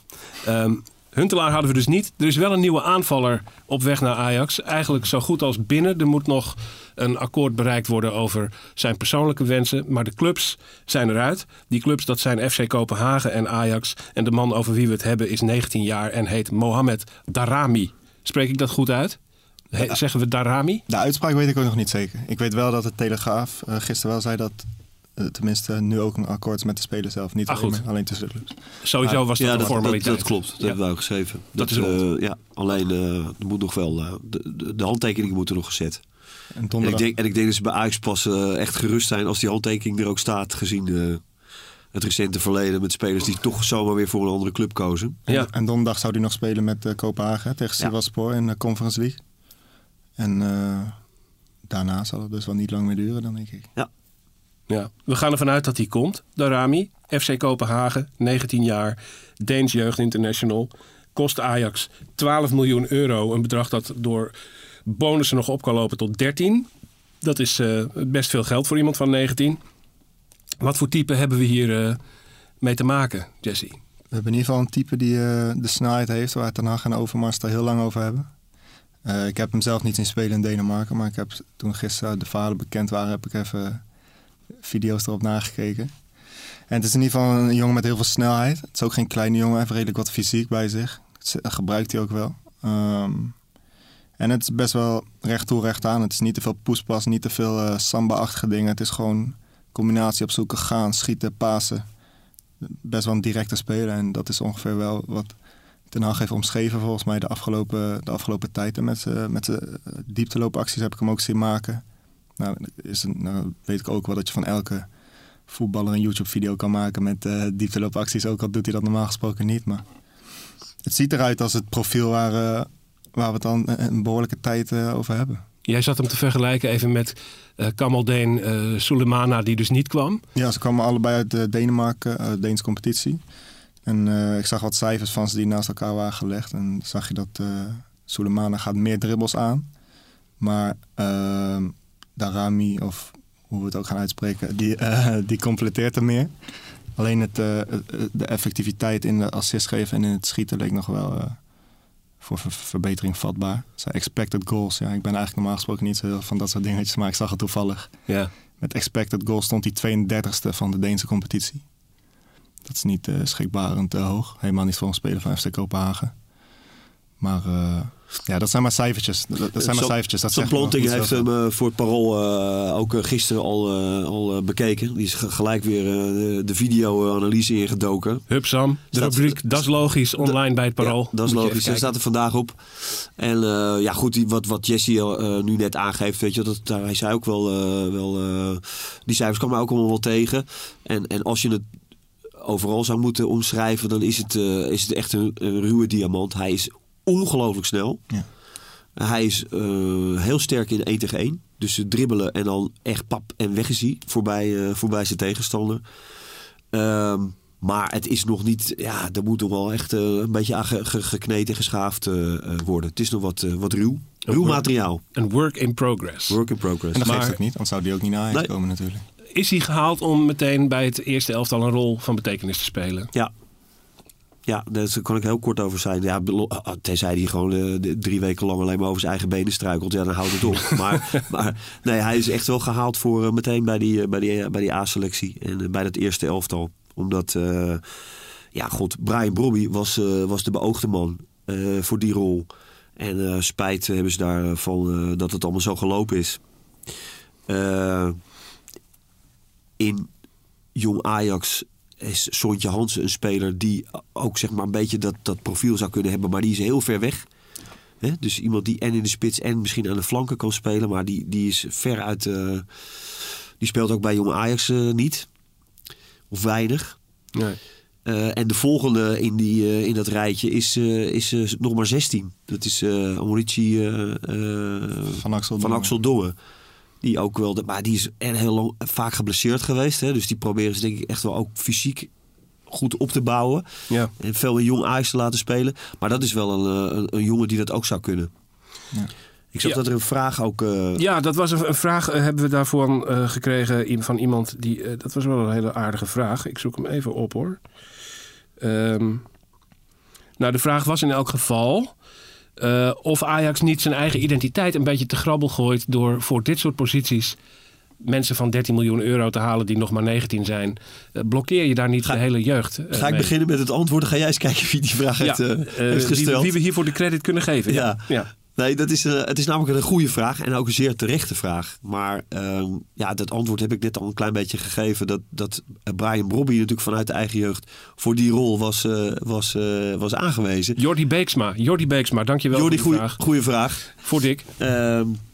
Ehm, Huntelaar hadden we dus niet. Er is wel een nieuwe aanvaller op weg naar Ajax. Eigenlijk zo goed als binnen. Er moet nog een akkoord bereikt worden over zijn persoonlijke wensen. Maar de clubs zijn eruit. Die clubs dat zijn FC Kopenhagen en Ajax. En de man over wie we het hebben is 19 jaar en heet Mohamed Darami. Spreek ik dat goed uit? He- zeggen we Darami?
De uitspraak weet ik ook nog niet zeker. Ik weet wel dat de Telegraaf eh, gisteren wel zei dat eh, tenminste nu ook een akkoord is met de speler zelf. Niet
Ah,
alleen,
goed.
maar alleen tussen de clubs.
Sowieso was dat
ja,
een
dat, dat,
formaliteit.
dat klopt. Dat
Ja.
hebben we ook geschreven.
Dat is
eh, ja, alleen eh, er moet nog wel, eh, de, de, moeten nog gezet.
En
En ik, denk, en ik denk dat ze bij Ajax pas echt gerust zijn als die handtekening er ook staat. Gezien het recente verleden met spelers die toch zomaar weer voor een andere club kozen.
Ja.
en donderdag zou hij nog spelen met Kopenhagen tegen
Ja.
Sivasspor in de Conference League. En eh, daarna zal het dus wel niet lang meer duren, dan denk ik.
Ja, we gaan ervan uit dat hij komt. Darami, FC Kopenhagen, 19 jaar, Deens Jeugd International. Kost Ajax 12 miljoen euro. Een bedrag dat door bonussen nog op kan lopen tot 13. Dat is eh, best veel geld voor iemand van 19. Wat voor type hebben we hier eh, mee te maken, Jesse?
We hebben in ieder geval een type die eh, de snelheid heeft, waar Ten Hag en Overmars daar heel lang over hebben. Eh, ik heb hem zelf niet zien spelen in Denemarken, maar ik heb toen gisteren de verhalen bekend waren, heb ik even video's erop nagekeken. En het is in ieder geval een jongen met heel veel snelheid. Het is ook geen kleine jongen, hij heeft redelijk wat fysiek bij zich. Dat gebruikt hij ook wel. Ehm, en het is best wel recht toe, recht aan. Het is niet te veel poespas, niet te veel eh, samba-achtige dingen. Het is gewoon combinatie opzoeken, gaan, schieten, pasen best wel een directe speler. En dat is ongeveer wel wat Ten Hag heeft omschreven volgens mij de afgelopen, de afgelopen tijd. En met zijn met z'n, eh, diepteloopacties heb ik hem ook zien maken. Nou, is een, nou weet ik ook wel dat je van elke voetballer een YouTube-video kan maken met eh diepteloopacties. Ook al doet hij dat normaal gesproken niet. Maar het ziet eruit als het profiel waar, eh, waar we het dan een behoorlijke tijd eh, over hebben.
Jij zat hem te vergelijken even met eh Kamaldeen eh Sulemana, die dus niet kwam.
Ja, ze kwamen allebei uit eh, Denemarken, uit de Deense competitie. En eh, ik zag wat cijfers van ze die naast elkaar waren gelegd. En zag je dat eh Sulemana gaat meer dribbles aan. Maar eh, Darami, of hoe we het ook gaan uitspreken, die, eh, (laughs) die completeert er meer. Alleen het, de effectiviteit in de assist geven en in het schieten leek nog wel, voor ver- verbetering vatbaar. Zijn expected goals. Ja, ik ben eigenlijk normaal gesproken niet zo heel van dat soort dingetjes, maar ik zag het toevallig.
Ja.
Met expected goals stond hij 32e van de Deense competitie. Dat is niet eh schrikbarend te hoog. Helemaal niet voor een speler van FC Kopenhagen. Maar eh, ja, dat zijn maar cijfertjes. Dat, dat zijn maar cijfertjes. Dat
Planting
niet
heeft hem eh, voor het parool eh, ook eh, gisteren al, eh, al eh, bekeken. Die is ge- gelijk weer eh, de, de video-analyse ingedoken.
Hup Sam, de
Staat-
rubriek Dat is logisch online bij het Parool.
Ja, dat is logisch. Hij staat er vandaag op. En eh, ja, goed, die, wat, wat Jesse eh, nu net aangeeft, weet je, dat, daar, hij zei ook wel, eh, wel eh, die cijfers kwamen ook allemaal wel tegen. En, en als je het overal zou moeten omschrijven, dan is het, eh, is het echt een, een ruwe diamant. Hij is ongelooflijk snel.
Ja.
Hij is eh, heel sterk in 1 tegen 1. Dus ze dribbelen en dan echt pap en weg is hij voorbij, eh, voorbij zijn tegenstander. Ehm, maar het is nog niet, ja, er moet nog wel echt een beetje aan ge- ge- gekneed en geschaafd worden. Het is nog wat, wat ruw. Ruw materiaal.
Een work in progress.
Work in progress.
En dat
Maar-
geeft het niet, anders zou die ook niet naar
Nee.
komen natuurlijk.
Is hij gehaald om meteen bij het eerste elftal een rol van betekenis te spelen?
Ja. Ja, daar kan ik heel kort over zijn. Ja, belo- ah, tenzij hij gewoon eh, drie weken lang alleen maar over zijn eigen benen struikelt. Ja, dan houdt het op. (laughs) maar, maar nee, hij is echt wel gehaald voor eh, meteen bij die, eh, bij die, eh, bij die A-selectie. En eh, bij dat eerste elftal. Omdat, eh, ja god, Brian Brobby was, eh, was de beoogde man eh, voor die rol. En eh, spijt hebben ze daarvan eh dat het allemaal zo gelopen is. Eh, in jong Ajax is Sontje Hansen een speler die ook zeg maar een beetje dat, dat profiel zou kunnen hebben, maar die is heel ver weg. Dus iemand die en in de spits en misschien aan de flanken kan spelen, maar die, die is ver uit. eh, die speelt ook bij jong Ajax eh, niet. Of weinig.
Nee.
Eh, en de volgende in, die, in dat rijtje is, is nog maar 16. Dat is eh Amorici
Van Axel
van. Axel Dongen. Die ook wel, de, maar die is er heel lang, vaak geblesseerd geweest. Hè? Dus die proberen ze denk ik echt wel ook fysiek goed op te bouwen.
Ja.
En veel een jong Ajax te laten spelen. Maar dat is wel een, eh, een, een jongen die dat ook zou kunnen.
Ja.
Ik zag
Ja.
dat er een vraag ook... eh,
Ja, dat was een, een vraag eh, hebben we daarvoor eh, gekregen van iemand die. dat was wel een hele aardige vraag. Ik zoek hem even op hoor. Ehm, nou, de vraag was in elk geval. Eh, of Ajax niet zijn eigen identiteit een beetje te grabbel gooit door voor dit soort posities mensen van 13 miljoen euro te halen die nog maar 19 zijn. Eh, blokkeer je daar niet
Ga-
de hele jeugd? eh,
Ga ik
mee?
beginnen met het antwoord? Dan ga jij eens kijken wie die vraag heeft, heeft
wie,
gesteld.
wie we hiervoor de credit kunnen geven.
Ja.
ja.
Nee, dat is, eh, het is namelijk een goede vraag en ook een zeer terechte vraag. Maar ehm, ja, dat antwoord heb ik net al een klein beetje gegeven. Dat, dat Brian Brobby natuurlijk vanuit de eigen jeugd voor die rol was, eh, was, eh, was aangewezen.
Jordi Beeksma. Jordi Beeksma, dankjewel
Jordi,
voor die
goeie,
vraag.
goede vraag.
Voor Dick.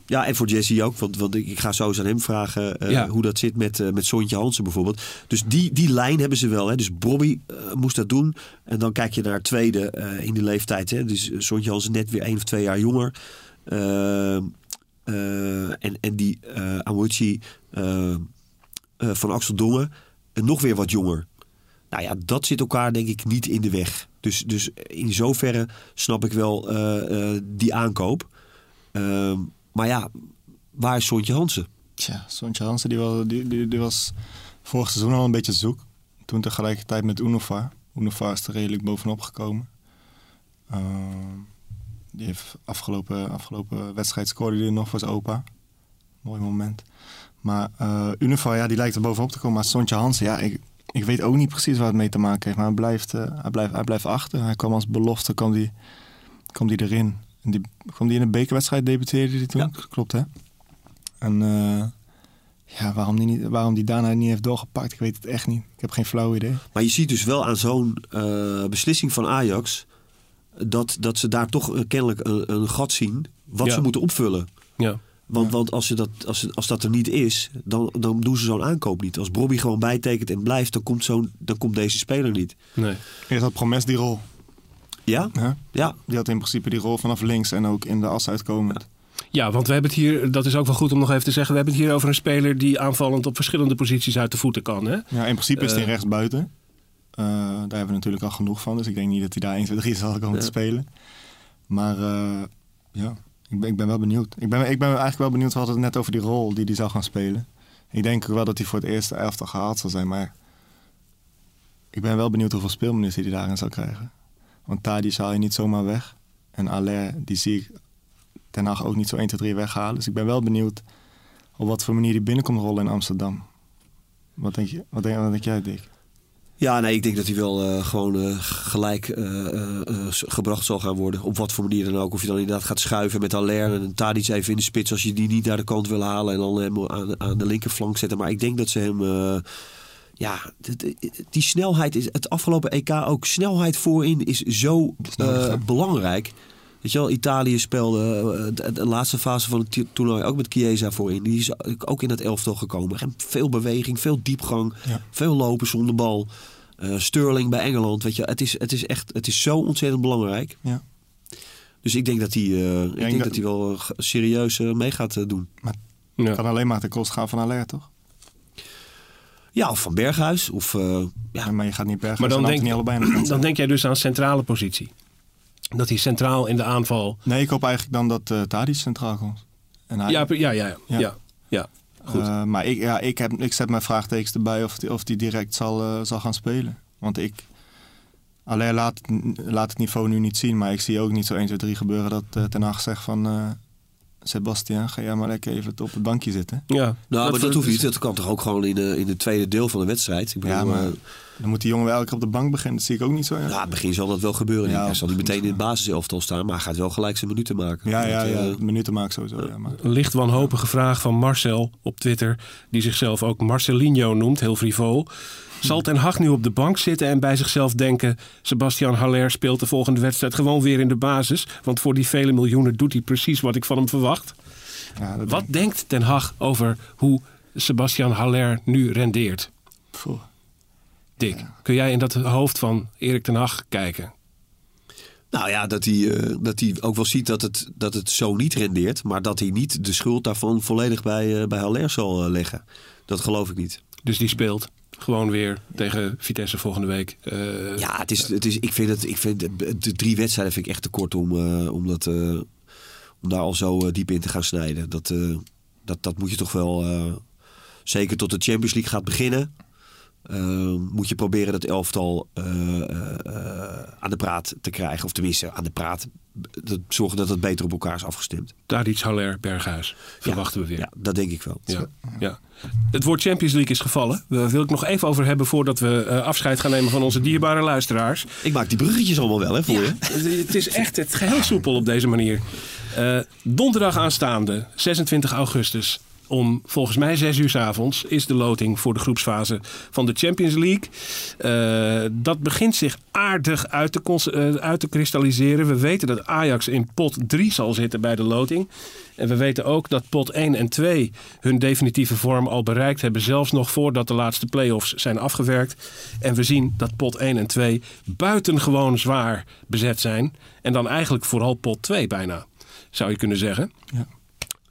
Ja, en voor Jesse ook. Want, want ik, ga zo eens aan hem vragen eh,
Ja.
hoe dat zit met, eh met Sontje Hansen bijvoorbeeld. Dus die, die lijn hebben ze wel. Hè. Dus Bobby eh, moest dat doen. En dan kijk je naar tweede in die leeftijd. Hè. Dus Sontje Hansen net weer één of twee jaar jonger. En, en die eh, van Axel Dongen nog weer wat jonger. Nou ja, dat zit elkaar denk ik niet in de weg. Dus, dus in zoverre snap ik wel die aankoop. Ehm, maar ja, waar is Sontje Hansen?
Tja, Sontje Hansen die, wel, die, die, was vorig seizoen al een beetje zoek. Toen tegelijkertijd met Unova. Unova is er redelijk bovenop gekomen. Ehm, die heeft afgelopen, afgelopen wedstrijd scoorde hij nog voor zijn opa. Mooi moment. Maar eh Unova, ja, die lijkt er bovenop te komen. Maar Sontje Hansen, ja, ik, ik weet ook niet precies waar het mee te maken heeft. Maar hij blijft, eh, hij blijft, hij blijft achter. Hij kwam als belofte, kwam die, kwam die erin. En die, kwam die in een bekerwedstrijd, debuteerde hij toen?
Ja.
Klopt, hè? En eh, ja, waarom die, niet, waarom die daarna niet heeft doorgepakt, ik weet het echt niet. Ik heb geen flauw idee.
Maar je ziet dus wel aan zo'n eh, beslissing van Ajax... Dat, dat ze daar toch eh, kennelijk een, een gat zien... wat
Ja.
ze moeten opvullen.
Ja.
Want, want als, je dat, als, ze- als dat er niet is, dan, dan doen ze zo'n aankoop niet. Als Bobby gewoon bijtekent en blijft, dan komt, zo'n, dan komt deze speler niet.
Nee.
Eerst had Promes die rol.
Ja? Ja.
Die had in principe die rol vanaf links en ook in de as uitkomend.
Ja, want we hebben het hier, dat is ook wel goed om nog even te zeggen, we hebben het hier over een speler die aanvallend op verschillende posities uit de voeten kan. Hè?
Ja, in principe is hij
Eh.
rechts buiten. Eh, daar hebben we natuurlijk al genoeg van. Dus ik denk niet dat hij daar 1, 2, 3 zal komen
Ja.
te spelen. Maar eh, ja, ik ben, ik ben wel benieuwd. Ik ben, ik ben eigenlijk wel benieuwd. We hadden het net over die rol die hij zou gaan spelen. Ik denk ook wel dat hij voor het eerste elftal gehaald zal zijn. Maar ik ben wel benieuwd hoeveel speelminuten hij daarin zou krijgen. Want Tadi haal je niet zomaar weg. En Aller, die zie ik Ten Hag ook niet zo 1, 2, 3 weghalen. Dus ik ben wel benieuwd op wat voor manier die binnenkomt rollen in Amsterdam. Wat denk, je, wat denk, jij, Dick?
Ja, nee, ik denk dat hij wel eh, gewoon eh, gelijk eh, gebracht zal gaan worden. Op wat voor manier dan ook. Of je dan inderdaad gaat schuiven met Aller en Tadic even in de spits als je die niet naar de kant wil halen. En dan hem aan, aan de linkerflank zetten. Maar ik denk dat ze hem... ja, die snelheid is het afgelopen EK ook. Snelheid voorin is zo
nodig,
eh, belangrijk. Weet je wel, Italië speelde eh, de, de laatste fase van het toernooi ook met Chiesa voorin. Die is ook in het elftal gekomen. En veel beweging, veel diepgang,
Ja.
veel lopen zonder bal. Eh, Sterling bij Engeland, weet je, het is, het is echt, het is zo ontzettend belangrijk.
Ja.
Dus ik denk dat hij, eh, ik denk
dat-
dat hij wel serieus mee gaat doen.
Ja.
Kan alleen maar ten kost gaan van Aller, toch?
Ja, of van Berghuis, of eh, ja,
Ja, maar je gaat niet bergen.
Maar dan denk,
niet allebei aan de
dan denk jij dus aan centrale positie. Dat hij centraal in de aanval.
Nee, ik hoop eigenlijk dan dat eh Tadic centraal komt. En hij,
Ja, ja, ja, ja.
Ja.
ja. ja. goed.
Eh, maar ik, ja, ik, heb, ik zet mijn vraagtekens erbij of die, of die direct zal, zal gaan spelen. Want ik... Alleen laat, het- laat het niveau nu niet zien. Maar ik zie ook niet zo 1, 2, 3 gebeuren dat eh Ten Hag zegt van... Sebastian, ga jij maar lekker even op het bankje zitten.
ja.
Nou, maar dat hoeft niet. Dat kan toch ook gewoon in de, in de tweede deel van de wedstrijd. Ik bedoel,
Ja, maar
eh,
dan moet die jongen wel elke keer op de bank beginnen. Dat zie ik ook niet zo. Ja,
ja, in het begin zal dat wel gebeuren.
Ja,
hij zal niet meteen in het basiselftal staan, maar hij gaat wel gelijk zijn minuten maken.
ja, ja, ja,
eh,
minuten maakt sowieso. Ja, maar.
Een licht wanhopige vraag van Marcel op Twitter, die zichzelf ook Marcelinho noemt, heel frivol. Zal Ten Hag nu op de bank zitten en bij zichzelf denken... Sebastian Haller speelt de volgende wedstrijd gewoon weer in de basis... want voor die vele miljoenen doet hij precies wat ik van hem verwacht.
Ja,
Wat denkt Ten Hag over hoe Sebastian Haller nu rendeert?
Poeh.
Dick, kun jij in dat hoofd van Erik Ten Hag kijken?
Nou ja, dat hij, eh, dat hij ook wel ziet dat het, dat het zo niet rendeert. Maar dat hij niet de schuld daarvan volledig bij, eh bij Haller zal eh, leggen. Dat geloof ik niet.
Dus die speelt gewoon weer tegen Vitesse volgende week.
Ja, het is, het is, ik vind het, ik vind de, drie wedstrijden vind ik echt te kort om, om, dat, om daar al zo diep in te gaan snijden. Dat, dat, dat moet je toch wel, zeker tot de Champions League gaat beginnen, eh, moet je proberen dat elftal eh, eh, aan de praat te krijgen. Of tenminste, aan de praat. Dat, zorgen dat het beter op elkaar is afgestemd.
Tadic, Haller, Berghuis. Verwachten we weer.
Ja, dat denk ik wel.
Ja, ja. Het woord Champions League is gevallen. Daar wil ik nog even over hebben voordat we eh, afscheid gaan nemen van onze dierbare luisteraars.
Ik maak die bruggetjes allemaal wel, hè, voor je.
Het is echt het geheel soepel op deze manier. Eh, donderdag aanstaande, 26 augustus. Om volgens mij 6 uur s avonds is de loting voor de groepsfase van de Champions League. Eh, dat begint zich aardig uit te, eh, uit te kristalliseren. We weten dat Ajax in pot 3 zal zitten bij de loting. En we weten ook dat pot 1 en 2 hun definitieve vorm al bereikt hebben. Zelfs nog voordat de laatste play-offs zijn afgewerkt. En we zien dat pot 1 en 2 buitengewoon zwaar bezet zijn. En dan eigenlijk vooral pot 2 bijna, zou je kunnen zeggen.
Ja.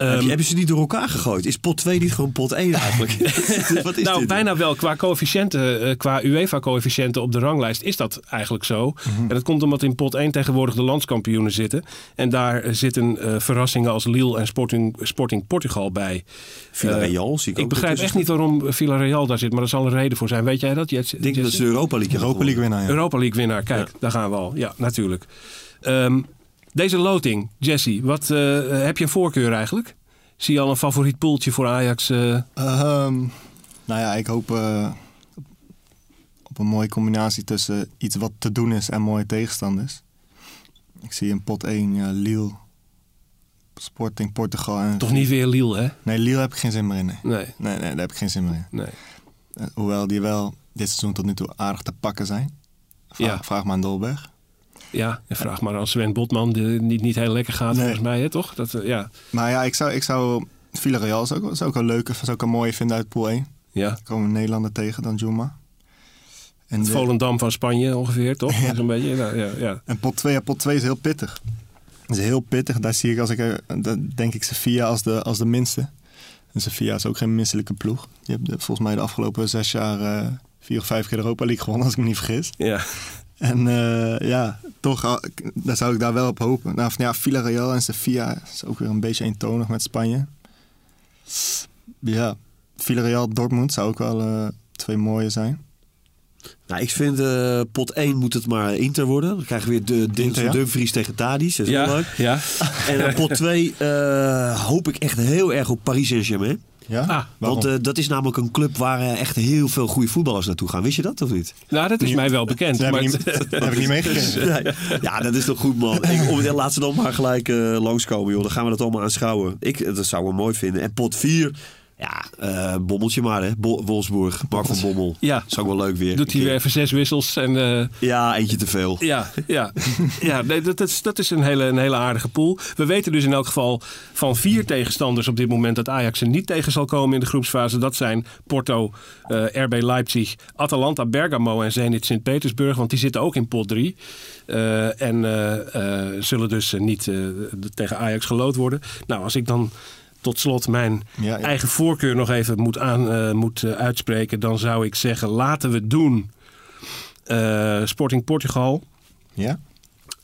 Ehm,
Heb je, hebben ze niet door elkaar gegooid? Is pot 2 niet gewoon pot 1 eigenlijk? (laughs) (laughs) Wat is
nou,
dit?
bijna wel. Qua coëfficiënten, eh, qua UEFA-coëfficiënten op de ranglijst is dat eigenlijk zo.
Mhm.
En dat komt omdat in pot 1 tegenwoordig de landskampioenen zitten. En daar eh, zitten eh, verrassingen als Lille en Sporting, Sporting Portugal bij.
Villarreal zie ik
Ik
ook
begrijp
ertussen
echt niet waarom Villarreal daar zit, maar er zal een reden voor zijn. Weet jij dat?
Ik denk dat ze Europa League
Europa League winnaar, ja.
Europa League winnaar, kijk, daar gaan we al. Ja, natuurlijk. Ehm, deze loting, Jesse, wat eh, heb je een voorkeur eigenlijk? Zie je al een favoriet poeltje voor Ajax?
Ehm, nou ja, ik hoop eh, op een mooie combinatie tussen iets wat te doen is en mooie tegenstanders. Ik zie in pot 1 ja, Lille, Sporting, Portugal en...
Toch niet weer Lille, hè?
Nee, Lille heb ik geen zin meer in. Nee,
Nee,
nee, nee daar heb ik geen zin meer in.
nee.
Hoewel die wel dit seizoen tot nu toe aardig te pakken zijn. Vraag,
Ja.
vraag maar aan Dolberg.
Ja, en vraag maar als Sven Botman de, niet, niet heel lekker gaat,
Nee.
volgens mij, hè, toch? Dat, eh, ja.
Maar ja, ik zou, ik zou Villarreal ik, zou ik een leuke, zou ik een mooie vinden uit pool 1.
ja.
Komen we Nederlander tegen dan Juma. En,
Het
de-
Volendam van Spanje ongeveer, toch? (laughs)
Ja.
Zo'n beetje, nou, ja, ja.
En pot 2, ja, pot 2 is heel pittig. is heel pittig. Daar zie ik, als ik, dat denk ik Sevilla als de, als de minste. En Sevilla is ook geen misselijke ploeg. Hebben de- volgens mij de afgelopen zes jaar eh, vier of vijf keer Europa League gewonnen, als ik me niet vergis.
ja.
En eh, ja, toch daar zou ik daar wel op hopen. Nou, van, ja, Villarreal en Sevilla is ook weer een beetje eentonig met Spanje. Ja, Villarreal, Dortmund zou ook wel eh, twee mooie zijn.
Nou, ik vind eh, pot 1 moet het maar Inter worden. Dan krijgen we weer de
Inter, ja?
Dumfries tegen Tadis. Dat is wel
Ja,
leuk.
ja.
En dan pot 2 eh, hoop ik echt heel erg op Paris Saint-Germain.
Ja?
Ah?
Want eh, dat is namelijk een club waar eh, echt heel veel goede voetballers naartoe gaan. Wist je dat of niet?
Nou, dat is mij wel bekend.
dat heb,
maar
ik niet, heb ik niet (laughs) meegekregen.
Nee. Ja, dat is toch goed, man. Ik, om, laat ze dan maar gelijk eh, langskomen, joh. Dan gaan we dat allemaal aanschouwen. Ik, dat zou ik mooi vinden. En pot 4, ja, eh, bommeltje maar, hè. Bo- Wolfsburg, Mark van Bommel. (laughs)
Ja.
Zou ik wel leuk weer.
doet hij weer even zes wissels en... eh,
Ja, eentje te veel.
Ja, ja. ja nee, dat, dat is, dat is een, hele, een hele aardige pool. We weten dus in elk geval van vier tegenstanders op dit moment dat Ajax er niet tegen zal komen in de groepsfase. Dat zijn Porto, eh, RB Leipzig, Atalanta Bergamo en Zenit Sint-Petersburg. Want die zitten ook in pot 3. en zullen dus niet tegen Ajax gelood worden. Nou, als ik dan tot slot mijn
Ja, ja.
eigen voorkeur nog even moet, aan, eh, moet eh, uitspreken, dan zou ik zeggen: laten we doen. eh, Sporting Portugal.
Ja?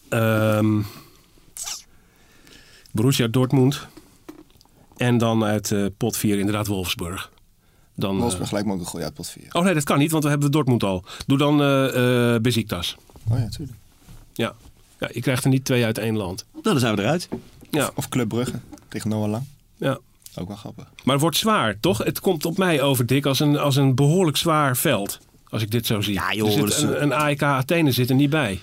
Ehm Borussia Dortmund. En dan uit eh, pot 4 inderdaad Wolfsburg. Dan,
Wolfsburg lijkt me ook een goeie uit pot 4.
oh nee, dat kan niet, want we hebben Dortmund al. Doe dan eh eh Besiktas.
Oh ja, tuurlijk.
Ja. ja, je krijgt er niet twee uit één land.
Nou, dan zijn we eruit.
Ja,
Of Club Brugge tegen Noah Lang.
Ja.
Ook wel grappig.
Maar het wordt zwaar, toch? Het komt op mij over, Dick, als een, als een behoorlijk zwaar veld. Als ik dit zo zie.
Ja, joh,
Er zit een, een AEK Athene zit er niet bij.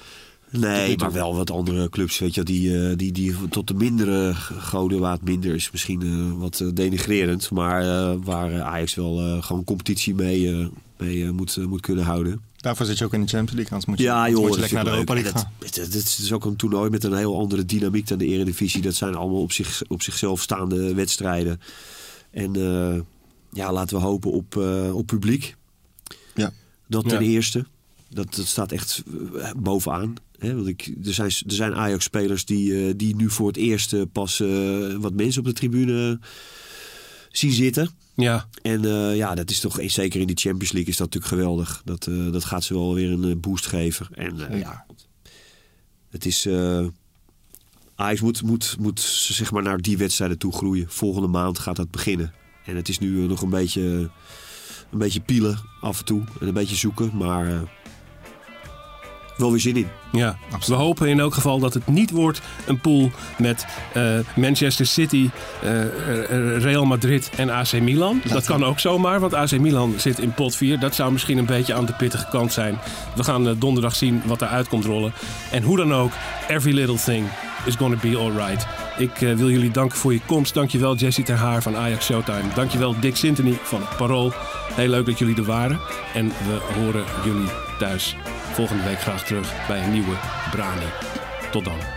Nee, maar wel wat andere clubs, weet je, die, eh, die, die tot de mindere goden waard minder is misschien eh, wat eh, denigrerend. Maar eh, waar Ajax wel eh, gewoon competitie mee, eh, mee eh, moet, moet kunnen houden.
Daarvoor zit je ook in de Champions League. Anders moet je,
Ja,
anders
joh,
moet je lekker naar de Europa. League gaan.
dat- dat- Het is ook een toernooi met een heel andere dynamiek dan de Eredivisie. Dat zijn allemaal op, zich, op zichzelf staande wedstrijden. En eh, ja, laten we hopen op, eh, op publiek.
Ja.
Dat ten
Ja.
eerste. Dat, dat staat echt eh, bovenaan. Hè? Want ik, er zijn, er zijn Ajax-spelers die, eh, die nu voor het eerst pas wat mensen op de tribune zien zitten.
Ja,
En eh, ja, dat is toch, zeker in die Champions League is dat natuurlijk geweldig. Dat, eh, dat gaat ze wel weer een eh, boost geven. En ja, het is... Ajax moet, moet, moet zeg maar naar die wedstrijden toe groeien. Volgende maand gaat dat beginnen. En het is nu nog een beetje, een beetje pielen af en toe. En een beetje zoeken, maar wel weer zin in.
Ja, we hopen in elk geval dat het niet wordt een pool met eh, Manchester City, eh, eh, Real Madrid en AC Milan. Dat kan ook zomaar, want AC Milan zit in pot 4. Dat zou misschien een beetje aan de pittige kant zijn. We gaan donderdag zien wat eruit komt rollen. En hoe dan ook, every little thing is gonna be alright. Ik wil jullie danken voor je komst. Dankjewel Jesse Ter Haar van Ajax Showtime. Dankjewel Dick Sintony van Parool. Heel leuk dat jullie er waren. En we horen jullie thuis volgende week graag terug bij een nieuwe Brani. Tot dan.